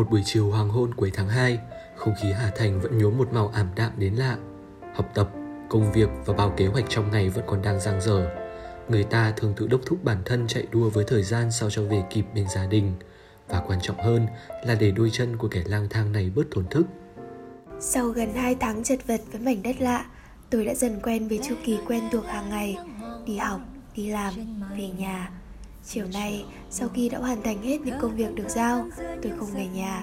Một buổi chiều hoàng hôn cuối tháng 2, không khí Hà Thành vẫn nhuốm một màu ảm đạm đến lạ. Học tập, công việc và bao kế hoạch trong ngày vẫn còn đang dang dở. Người ta thường tự đốc thúc bản thân chạy đua với thời gian sao cho về kịp bên gia đình. Và quan trọng hơn là để đôi chân của kẻ lang thang này bớt thổn thức. Sau gần 2 tháng chật vật với mảnh đất lạ, tôi đã dần quen với chu kỳ quen thuộc hàng ngày, đi học, đi làm, về nhà. Chiều nay, sau khi đã hoàn thành hết những công việc được giao, tôi không về nhà.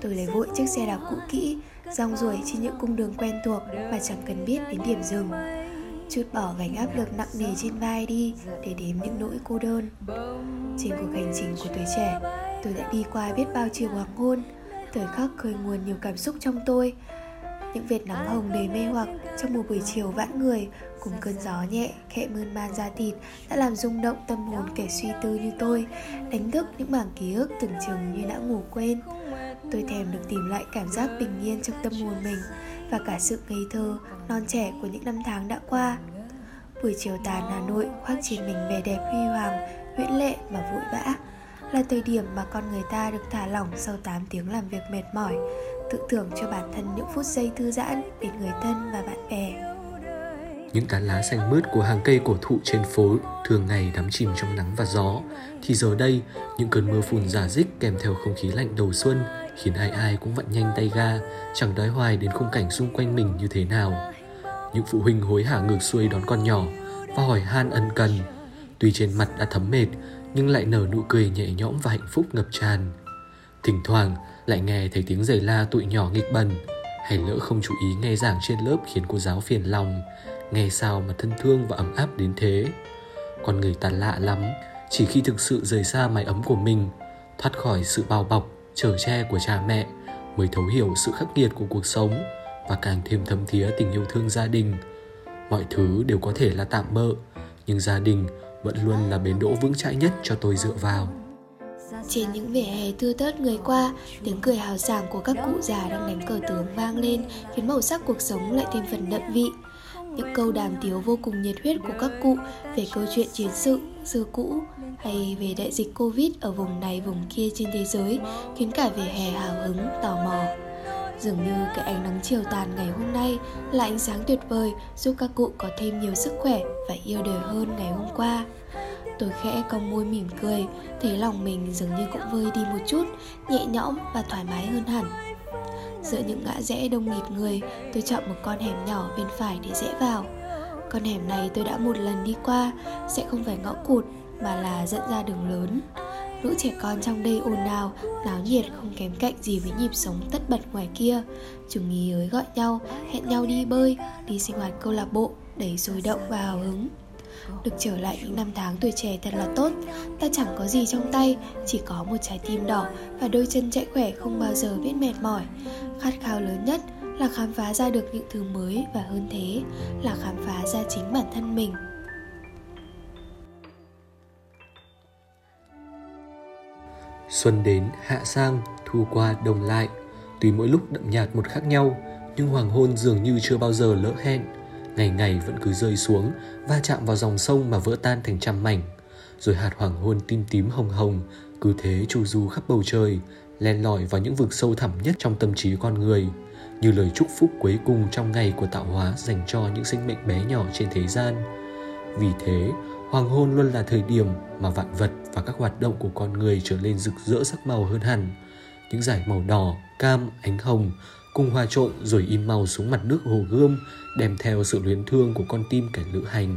Tôi lấy vội chiếc xe đạp cũ kỹ, rong ruổi trên những cung đường quen thuộc mà chẳng cần biết đến điểm dừng. Chút bỏ gánh áp lực nặng nề trên vai đi để đếm những nỗi cô đơn. Trên cuộc hành trình của tuổi trẻ, tôi đã đi qua biết bao chiều hoàng hôn, thời khắc khơi nguồn nhiều cảm xúc trong tôi, những vệt nắng hồng đầy mê hoặc trong một buổi chiều vãn người cùng cơn gió nhẹ, khẽ mơn man da thịt đã làm rung động tâm hồn kẻ suy tư như tôi, đánh thức những mảng ký ức tưởng chừng như đã ngủ quên. Tôi thèm được tìm lại cảm giác bình yên trong tâm hồn mình và cả sự ngây thơ, non trẻ của những năm tháng đã qua. Buổi chiều tàn hà nội khoác trên mình vẻ đẹp huy hoàng huyễn lệ mà vội vã. Là thời điểm mà con người ta được thả lỏng sau 8 tiếng làm việc mệt mỏi, tự thưởng cho bản thân những phút giây thư giãn bên người thân và bạn bè những tán lá xanh mướt của hàng cây cổ thụ trên phố thường ngày đắm chìm trong nắng và gió. Thì giờ đây, những cơn mưa phùn giả dích kèm theo không khí lạnh đầu xuân khiến ai ai cũng vặn nhanh tay ga, chẳng đói hoài đến khung cảnh xung quanh mình như thế nào. Những phụ huynh hối hả ngược xuôi đón con nhỏ và hỏi han ân cần. Tuy trên mặt đã thấm mệt, nhưng lại nở nụ cười nhẹ nhõm và hạnh phúc ngập tràn. Thỉnh thoảng, lại nghe thấy tiếng giày la tụi nhỏ nghịch bần, hay lỡ không chú ý nghe giảng trên lớp khiến cô giáo phiền lòng nghe sao mà thân thương và ấm áp đến thế? Con người ta lạ lắm chỉ khi thực sự rời xa mái ấm của mình thoát khỏi sự bao bọc chở che của cha mẹ mới thấu hiểu sự khắc nghiệt của cuộc sống và càng thêm thấm thía tình yêu thương gia đình. Mọi thứ đều có thể là tạm bợ nhưng gia đình vẫn luôn là bến đỗ vững chãi nhất cho tôi dựa vào. Trên những vỉa hè thưa thớt người qua, tiếng cười hào sảng của các cụ già đang đánh cờ tướng vang lên, khiến màu sắc cuộc sống lại thêm phần đậm vị. Những câu đàm tiếu vô cùng nhiệt huyết của các cụ về câu chuyện chiến sự, xưa cũ hay về đại dịch Covid ở vùng này vùng kia trên thế giới khiến cả vỉa hè hào hứng, tò mò. Dường như cái ánh nắng chiều tàn ngày hôm nay là ánh sáng tuyệt vời giúp các cụ có thêm nhiều sức khỏe và yêu đời hơn ngày hôm qua. Tôi khẽ cong môi mỉm cười Thấy lòng mình dường như cũng vơi đi một chút Nhẹ nhõm và thoải mái hơn hẳn Giữa những ngã rẽ đông nghịt người, Tôi chọn một con hẻm nhỏ bên phải để rẽ vào. Con hẻm này tôi đã một lần đi qua, Sẽ không phải ngõ cụt Mà là dẫn ra đường lớn. Lũ trẻ con trong đây ồn ào, Náo nhiệt, không kém cạnh gì với nhịp sống tất bật ngoài kia. Chúng nghỉ ới gọi nhau, Hẹn nhau đi bơi, Đi sinh hoạt câu lạc bộ Đầy sôi động và hào hứng được trở lại những năm tháng tuổi trẻ thật là tốt. Ta chẳng có gì trong tay Chỉ có một trái tim đỏ Và đôi chân chạy khỏe không bao giờ biết mệt mỏi. Khát khao lớn nhất là khám phá ra được những thứ mới Và hơn thế là khám phá ra chính bản thân mình. Xuân đến, hạ sang, thu qua, đông lại. Tuy mỗi lúc đậm nhạt một khác nhau Nhưng hoàng hôn dường như chưa bao giờ lỡ hẹn ngày ngày vẫn cứ rơi xuống, va chạm vào dòng sông mà vỡ tan thành trăm mảnh. Rồi hạt hoàng hôn tim tím hồng hồng, cứ thế chu du khắp bầu trời, len lỏi vào những vực sâu thẳm nhất trong tâm trí con người, như lời chúc phúc cuối cùng trong ngày của tạo hóa dành cho những sinh mệnh bé nhỏ trên thế gian. Vì thế, hoàng hôn luôn là thời điểm mà vạn vật và các hoạt động của con người trở nên rực rỡ sắc màu hơn hẳn. Những dải màu đỏ, cam, ánh hồng cùng hòa trộn rồi in màu xuống mặt nước hồ gươm, đem theo sự luyến thương của con tim kẻ lữ hành.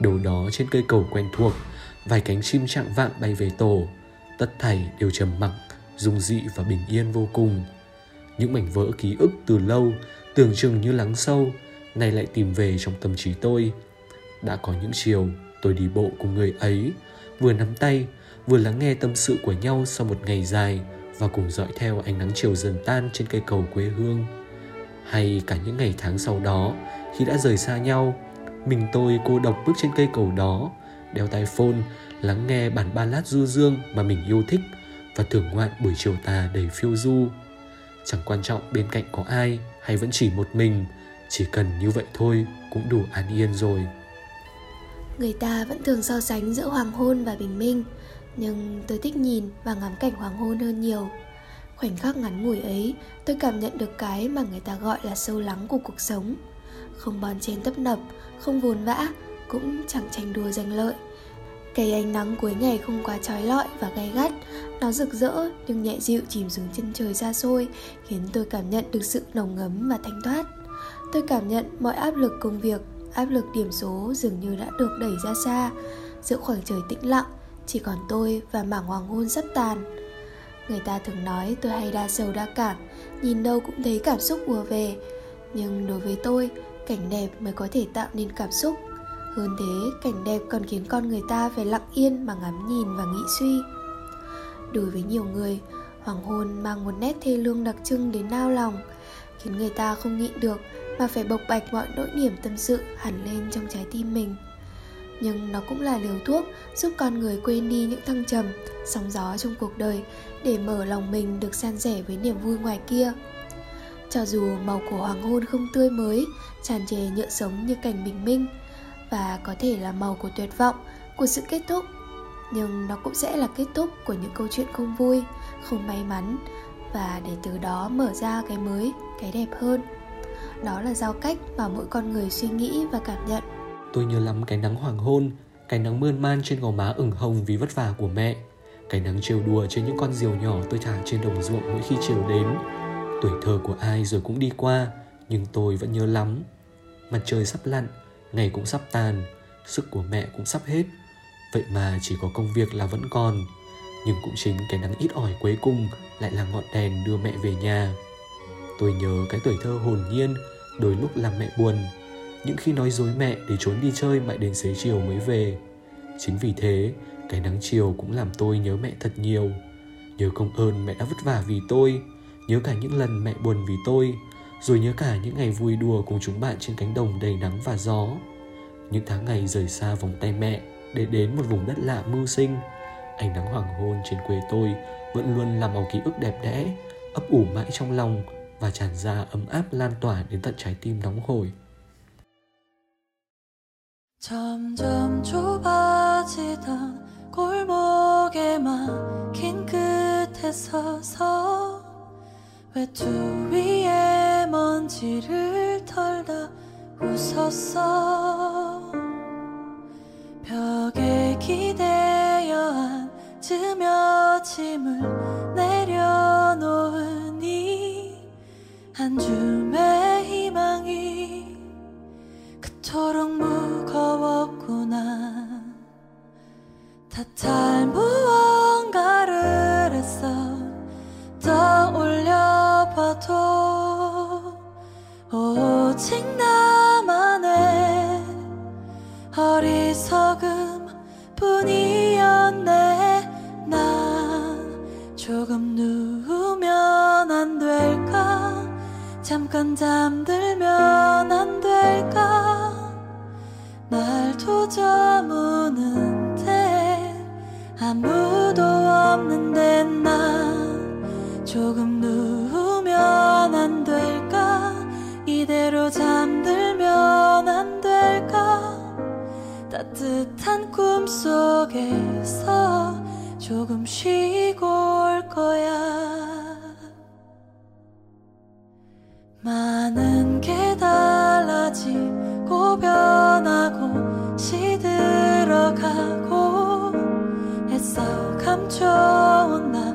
Đầu đó trên cây cầu quen thuộc, vài cánh chim trạng vạng bay về tổ. Tất thảy đều trầm mặc dung dị và bình yên vô cùng. Những mảnh vỡ ký ức từ lâu, tưởng chừng như lắng sâu, nay lại tìm về trong tâm trí tôi. Đã có những chiều, tôi đi bộ cùng người ấy, vừa nắm tay, vừa lắng nghe tâm sự của nhau sau một ngày dài và cùng dõi theo ánh nắng chiều dần tan trên cây cầu quê hương. Hay cả những ngày tháng sau đó, khi đã rời xa nhau, mình tôi cô độc bước trên cây cầu đó, đeo tai phone, lắng nghe bản ballad du dương mà mình yêu thích và thưởng ngoạn buổi chiều tà đầy phiêu du. Chẳng quan trọng bên cạnh có ai hay vẫn chỉ một mình, chỉ cần như vậy thôi cũng đủ an yên rồi. Người ta vẫn thường so sánh giữa hoàng hôn và bình minh, nhưng tôi thích nhìn và ngắm cảnh hoàng hôn hơn nhiều. Khoảnh khắc ngắn ngủi ấy, tôi cảm nhận được cái mà người ta gọi là sâu lắng của cuộc sống. Không bon chen tấp nập, không vồn vã, cũng chẳng tranh đua giành lợi. Cây ánh nắng cuối ngày không quá trói lọi và gay gắt, nó rực rỡ nhưng nhẹ dịu chìm xuống chân trời xa xôi, khiến tôi cảm nhận được sự nồng ấm và thanh thoát. Tôi cảm nhận mọi áp lực công việc, áp lực điểm số dường như đã được đẩy ra xa. Giữa khoảng trời tĩnh lặng, chỉ còn tôi và mảng hoàng hôn sắp tàn. Người ta thường nói tôi hay đa sầu đa cảm, nhìn đâu cũng thấy cảm xúc ùa về. Nhưng đối với tôi, cảnh đẹp mới có thể tạo nên cảm xúc. Hơn thế, cảnh đẹp còn khiến con người ta phải lặng yên mà ngắm nhìn và nghĩ suy. Đối với nhiều người, hoàng hôn mang một nét thê lương đặc trưng đến nao lòng, khiến người ta không nhịn được mà phải bộc bạch mọi nỗi niềm tâm sự hẳn lên trong trái tim mình nhưng nó cũng là liều thuốc giúp con người quên đi những thăng trầm, sóng gió trong cuộc đời để mở lòng mình được san sẻ với niềm vui ngoài kia. Cho dù màu của hoàng hôn không tươi mới, tràn trề nhựa sống như cảnh bình minh và có thể là màu của tuyệt vọng, của sự kết thúc, nhưng nó cũng sẽ là kết thúc của những câu chuyện không vui, không may mắn và để từ đó mở ra cái mới, cái đẹp hơn. Đó là giao cách mà mỗi con người suy nghĩ và cảm nhận tôi nhớ lắm cái nắng hoàng hôn, cái nắng mơn man trên gò má ửng hồng vì vất vả của mẹ, cái nắng trêu đùa trên những con diều nhỏ tôi thả trên đồng ruộng mỗi khi chiều đến. Tuổi thơ của ai rồi cũng đi qua, nhưng tôi vẫn nhớ lắm. Mặt trời sắp lặn, ngày cũng sắp tàn, sức của mẹ cũng sắp hết. Vậy mà chỉ có công việc là vẫn còn, nhưng cũng chính cái nắng ít ỏi cuối cùng lại là ngọn đèn đưa mẹ về nhà. Tôi nhớ cái tuổi thơ hồn nhiên, đôi lúc làm mẹ buồn những khi nói dối mẹ để trốn đi chơi mãi đến xế chiều mới về. Chính vì thế, cái nắng chiều cũng làm tôi nhớ mẹ thật nhiều. Nhớ công ơn mẹ đã vất vả vì tôi, nhớ cả những lần mẹ buồn vì tôi, rồi nhớ cả những ngày vui đùa cùng chúng bạn trên cánh đồng đầy nắng và gió. Những tháng ngày rời xa vòng tay mẹ, để đến một vùng đất lạ mưu sinh, ánh nắng hoàng hôn trên quê tôi vẫn luôn là màu ký ức đẹp đẽ, ấp ủ mãi trong lòng và tràn ra ấm áp lan tỏa đến tận trái tim nóng hổi. 점점 좁아지던 골목에 막힌 끝에 서서 외투 위에 먼지를 털다 웃었어. 벽에 기대어 앉으며 짐을 내려놓으니 한 줌의 잠깐 잠들면 안 될까? 날 도 저무는데 아무도 없는데 난 조금 누우면 안 될까? 이대로 잠들면 안 될까? 따뜻한 꿈 속에서 조금 쉬고 올 거야 변하고 시들어가고 애써 감춰온 나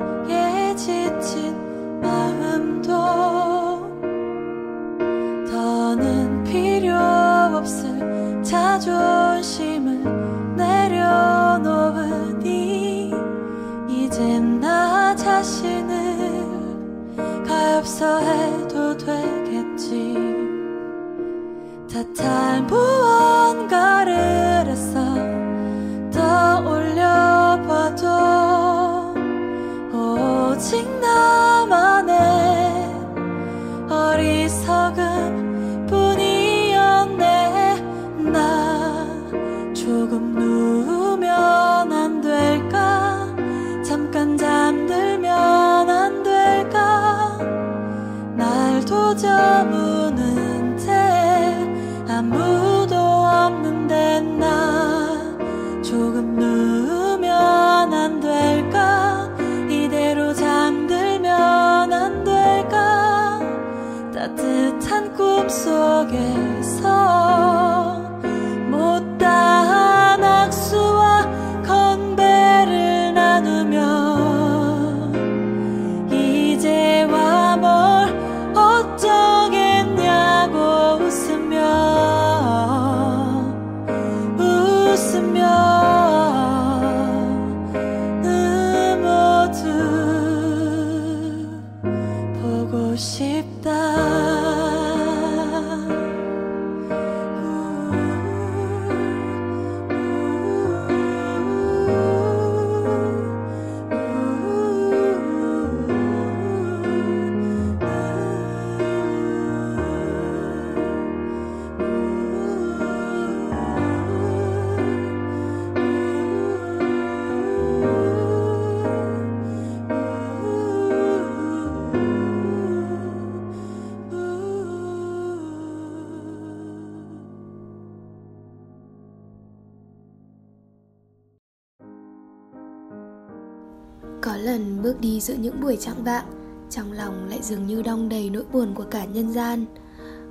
lần bước đi giữa những buổi trạng vạng, Trong lòng lại dường như đong đầy nỗi buồn của cả nhân gian.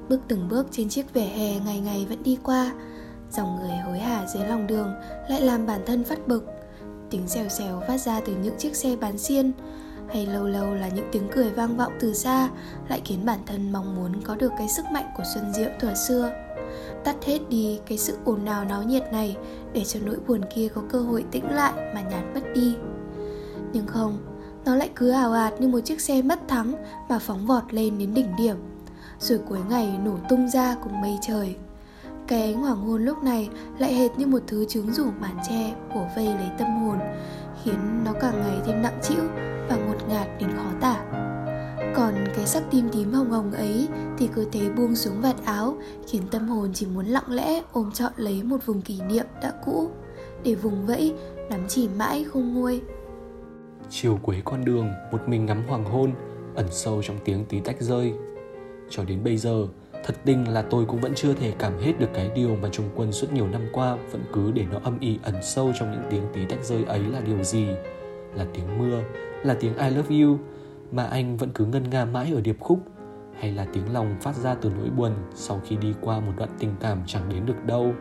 Bước từng bước trên chiếc vỉa hè ngày ngày vẫn đi qua, Dòng người hối hả dưới lòng đường lại làm bản thân phát bực. Tiếng xèo xèo phát ra từ những chiếc xe bán xiên, Hay lâu lâu là những tiếng cười vang vọng từ xa Lại khiến bản thân mong muốn có được cái sức mạnh của Xuân Diệu thuở xưa. Tắt hết đi cái sự ồn ào náo nhiệt này Để cho nỗi buồn kia có cơ hội tĩnh lại mà nhạt mất đi nhưng không, nó lại cứ ảo ạt như một chiếc xe mất thắng mà phóng vọt lên đến đỉnh điểm. Rồi cuối ngày nổ tung ra cùng mây trời. Cái ánh hoàng hôn lúc này lại hệt như một thứ trứng rủ màn tre bổ vây lấy tâm hồn, khiến nó càng ngày thêm nặng trĩu và ngột ngạt đến khó tả. Còn cái sắc tim tím hồng hồng ấy thì cứ thế buông xuống vạt áo, khiến tâm hồn chỉ muốn lặng lẽ ôm trọn lấy một vùng kỷ niệm đã cũ, để vùng vẫy, nắm chỉ mãi không nguôi. Chiều cuối con đường, một mình ngắm hoàng hôn, ẩn sâu trong tiếng tí tách rơi. Cho đến bây giờ, thật tình là tôi cũng vẫn chưa thể cảm hết được cái điều mà Trung Quân suốt nhiều năm qua vẫn cứ để nó âm ỉ ẩn sâu trong những tiếng tí tách rơi ấy là điều gì. Là tiếng mưa, là tiếng I love you, mà anh vẫn cứ ngân nga mãi ở điệp khúc, hay là tiếng lòng phát ra từ nỗi buồn sau khi đi qua một đoạn tình cảm chẳng đến được đâu.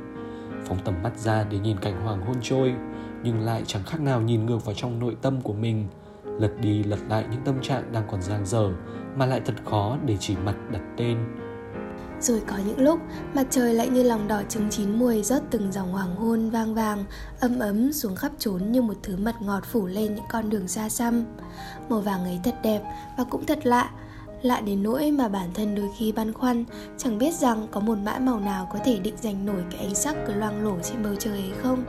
Phóng tầm mắt ra để nhìn cảnh hoàng hôn trôi, nhưng lại chẳng khác nào nhìn ngược vào trong nội tâm của mình. Lật đi lật lại những tâm trạng đang còn dang dở, mà lại thật khó để chỉ mặt đặt tên. Rồi có những lúc, mặt trời lại như lòng đỏ trứng chín mùi rớt từng dòng hoàng hôn vang vàng ấm ấm xuống khắp trốn như một thứ mật ngọt phủ lên những con đường xa xăm. Màu vàng ấy thật đẹp và cũng thật lạ lạ đến nỗi mà bản thân đôi khi băn khoăn, chẳng biết rằng có một mã màu nào có thể định giành nổi cái ánh sắc cứ loang lổ trên bầu trời ấy không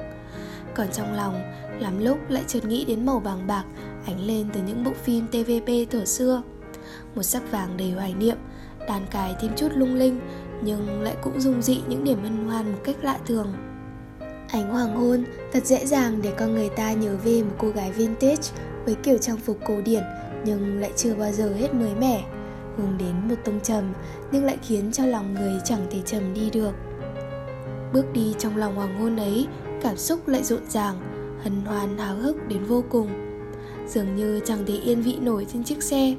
còn trong lòng, lắm lúc lại chợt nghĩ đến màu vàng bạc ánh lên từ những bộ phim tvp thuở xưa. Một sắc vàng đầy hoài niệm đàn cài thêm chút lung linh, nhưng lại cũng dung dị những điểm hân hoan một cách lạ thường. Ánh hoàng hôn thật dễ dàng để con người ta nhớ về một cô gái vintage với kiểu trang phục cổ điển nhưng lại chưa bao giờ hết mới mẻ. Hướng đến một tông trầm nhưng lại khiến cho lòng người chẳng thể trầm đi được. Bước đi trong lòng hoàng hôn ấy cảm xúc lại rộn ràng, hân hoan, háo hức đến vô cùng dường như chẳng thể yên vị nổi trên chiếc xe,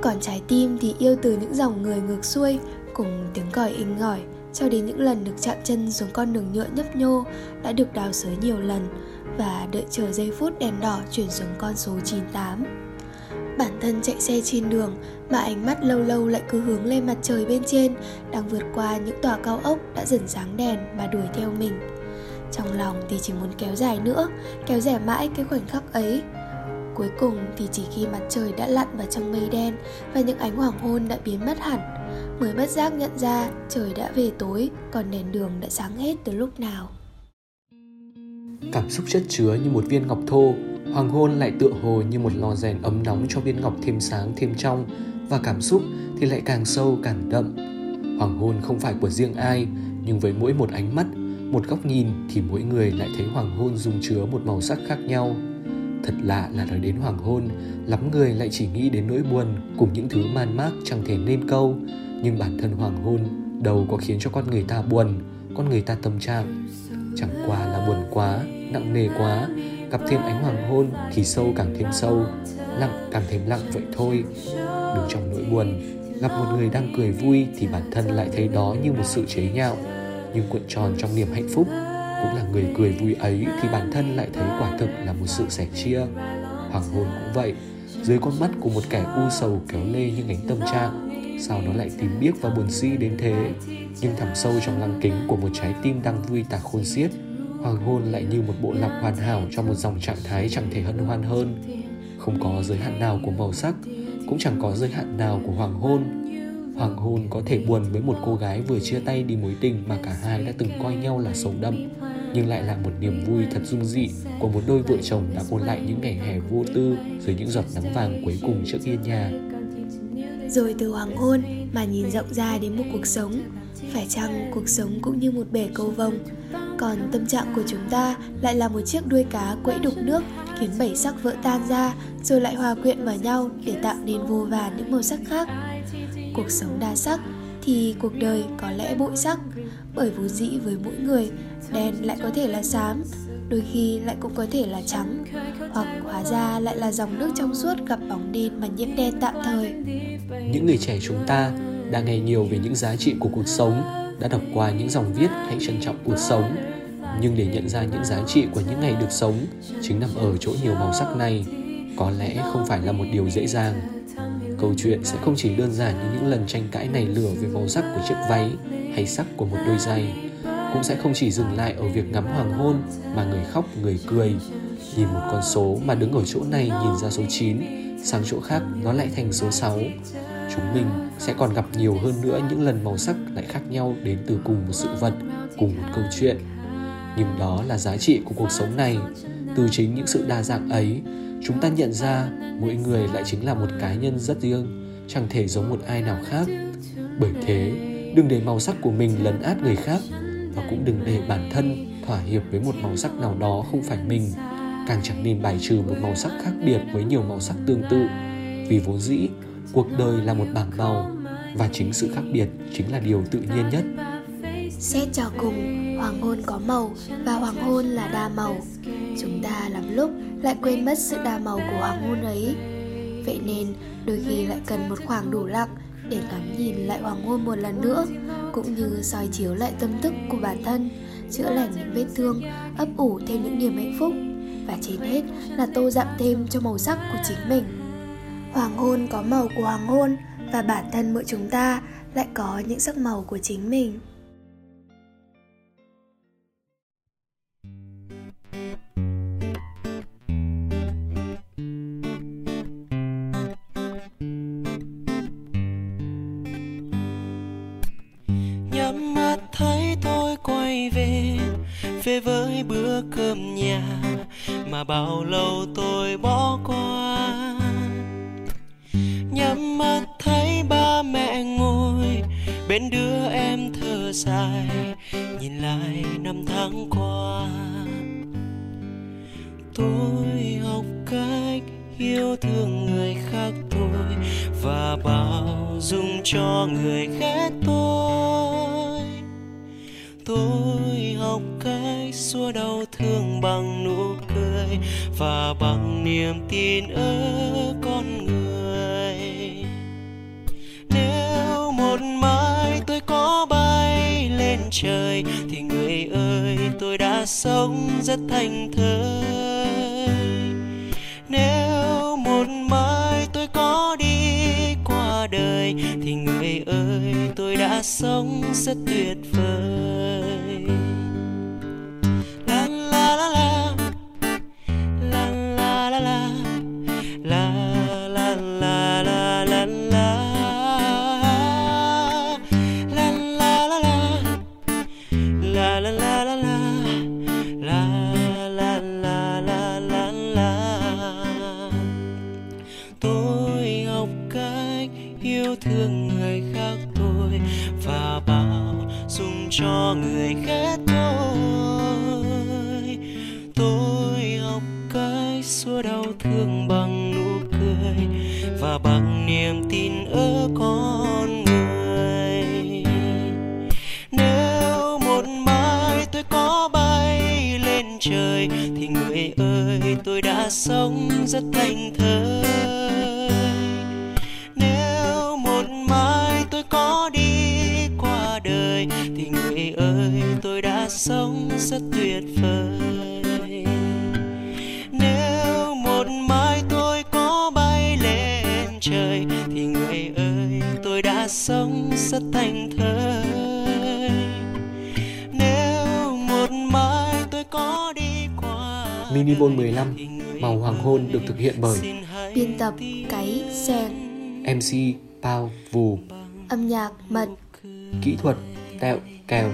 còn trái tim thì yêu từ những dòng người ngược xuôi, cùng tiếng còi inh ngỏi cho đến những lần được chạm chân xuống con đường nhựa nhấp nhô đã được đào sới nhiều lần và đợi chờ giây phút đèn đỏ chuyển xuống con số 98. Bản thân chạy xe trên đường mà ánh mắt lâu lâu lại cứ hướng lên mặt trời bên trên đang vượt qua những tòa cao ốc đã dần sáng đèn mà đuổi theo mình. Trong lòng thì chỉ muốn kéo dài nữa, kéo dài mãi cái khoảnh khắc ấy Cuối cùng thì chỉ khi mặt trời đã lặn vào trong mây đen và những ánh hoàng hôn đã biến mất hẳn mới bất giác nhận ra trời đã về tối còn đèn đường đã sáng hết từ lúc nào. Cảm xúc chất chứa như một viên ngọc thô, hoàng hôn lại tựa hồ như một lò rèn ấm nóng cho viên ngọc thêm sáng thêm trong và cảm xúc thì lại càng sâu càng đậm. Hoàng hôn không phải của riêng ai, nhưng với mỗi một ánh mắt, một góc nhìn thì mỗi người lại thấy hoàng hôn dung chứa một màu sắc khác nhau. Thật lạ là nói đến hoàng hôn, lắm người lại chỉ nghĩ đến nỗi buồn cùng những thứ man mác chẳng thể nên câu. Nhưng bản thân hoàng hôn đâu có khiến cho con người ta buồn, con người ta tâm trạng. Chẳng qua là buồn quá, nặng nề quá, gặp thêm ánh hoàng hôn thì sâu càng thêm sâu lặng càng thêm lặng vậy thôi. Đứng trong nỗi buồn, gặp một người đang cười vui thì bản thân lại thấy đó như một sự chế nhạo nhưng cuộn tròn trong niềm hạnh phúc. Cũng là người cười vui ấy thì bản thân lại thấy quả thực là một sự sẻ chia. Hoàng hôn cũng vậy, dưới con mắt của một kẻ u sầu kéo lê như ngánh tâm trạng, sao nó lại tím biếc và buồn si đến thế? Nhưng thẳm sâu trong lăng kính của một trái tim đang vui tạc khôn xiết, hoàng hôn lại như một bộ lọc hoàn hảo cho một dòng trạng thái chẳng thể hân hoan hơn. Không có giới hạn nào của màu sắc, cũng chẳng có giới hạn nào của hoàng hôn hoàng hôn có thể buồn với một cô gái vừa chia tay đi mối tình mà cả hai đã từng coi nhau là sầu đậm, nhưng lại là một niềm vui thật dung dị của một đôi vợ chồng đã ôn lại những ngày hè vô tư dưới những giọt nắng vàng cuối cùng trước yên nhà. Rồi từ hoàng hôn mà nhìn rộng ra đến một cuộc sống, phải chăng cuộc sống cũng như một bể cầu vồng? Còn tâm trạng của chúng ta lại là một chiếc đuôi cá quẫy đục nước khiến bảy sắc vỡ tan ra, rồi lại hòa quyện vào nhau để tạo nên vô vàn những màu sắc khác cuộc sống đa sắc thì cuộc đời có lẽ bụi sắc. Bởi vốn dĩ với mỗi người, đen lại có thể là xám, đôi khi lại cũng có thể là trắng. Hoặc hóa ra lại là dòng nước trong suốt gặp bóng đen mà nhiễm đen tạm thời. Những người trẻ chúng ta đã nghe nhiều về những giá trị của cuộc sống, đã đọc qua những dòng viết hãy trân trọng cuộc sống. Nhưng để nhận ra những giá trị của những ngày được sống, chính nằm ở chỗ nhiều màu sắc này, có lẽ không phải là một điều dễ dàng câu chuyện sẽ không chỉ đơn giản như những lần tranh cãi này lửa về màu sắc của chiếc váy hay sắc của một đôi giày, cũng sẽ không chỉ dừng lại ở việc ngắm hoàng hôn mà người khóc, người cười. Nhìn một con số mà đứng ở chỗ này nhìn ra số 9 sang chỗ khác nó lại thành số 6 chúng mình sẽ còn gặp nhiều hơn nữa những lần màu sắc lại khác nhau đến từ cùng một sự vật, cùng một câu chuyện. Nhưng đó là giá trị của cuộc sống này. Từ chính những sự đa dạng ấy chúng ta nhận ra mỗi người lại chính là một cá nhân rất riêng, chẳng thể giống một ai nào khác. Bởi thế, đừng để màu sắc của mình lấn át người khác và cũng đừng để bản thân thỏa hiệp với một màu sắc nào đó không phải mình. Càng chẳng nên bài trừ một màu sắc khác biệt với nhiều màu sắc tương tự, vì vốn dĩ cuộc đời là một bảng màu và chính sự khác biệt chính là điều tự nhiên nhất. Xét cho cùng, hoàng hôn có màu và hoàng hôn là đa màu chúng ta lắm lúc lại quên mất sự đa màu của hoàng hôn ấy. Vậy nên, đôi khi lại cần một khoảng đủ lặng để ngắm nhìn lại hoàng hôn một lần nữa, cũng như soi chiếu lại tâm thức của bản thân, chữa lành những vết thương, ấp ủ thêm những niềm hạnh phúc, và trên hết là tô dặm thêm cho màu sắc của chính mình. Hoàng hôn có màu của hoàng hôn, và bản thân mỗi chúng ta lại có những sắc màu của chính mình. Với bữa cơm nhà mà bao lâu tôi bỏ qua. Nhắm mắt thấy ba mẹ ngồi, bên đứa em thở dài, nhìn lại năm tháng qua. Tôi học cách yêu thương người khác thôi và bao dung cho người khác tôi tôi học cách xua đau thương bằng nụ cười và bằng niềm tin ở con người. Nếu một mai tôi có bay lên trời thì người ơi, tôi đã sống rất thành thơi. Nếu một mai tôi có đi qua đời thì người ơi, tôi đã sống rất tuyệt vời. Tôi đã sống rất thành thơi. Nếu một mai tôi có đi qua đời, thì người ơi, tôi đã sống rất tuyệt vời. Đời 15 thì người Màu hoàng hôn được thực hiện bởi Biên tập Cáy Sen MC Pao Vù Âm nhạc Mật Kỹ thuật Tẹo Kèo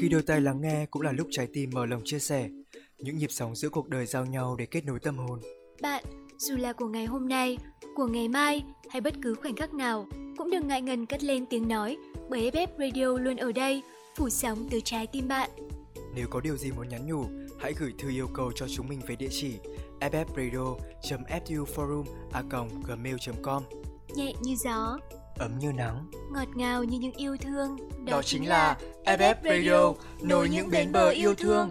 Khi đôi tay lắng nghe cũng là lúc trái tim mở lòng chia sẻ. Những nhịp sóng giữa cuộc đời giao nhau để kết nối tâm hồn. Bạn, dù là của ngày hôm nay, của ngày mai hay bất cứ khoảnh khắc nào, cũng đừng ngại ngần cất lên tiếng nói bởi FF Radio luôn ở đây, phủ sóng từ trái tim bạn. Nếu có điều gì muốn nhắn nhủ, hãy gửi thư yêu cầu cho chúng mình về địa chỉ ffradio.fuforum.gmail.com Nhẹ như gió, Ấm như nắng. ngọt ngào như những yêu thương. Đó chính là FF Radio, nối những bến bờ yêu thương.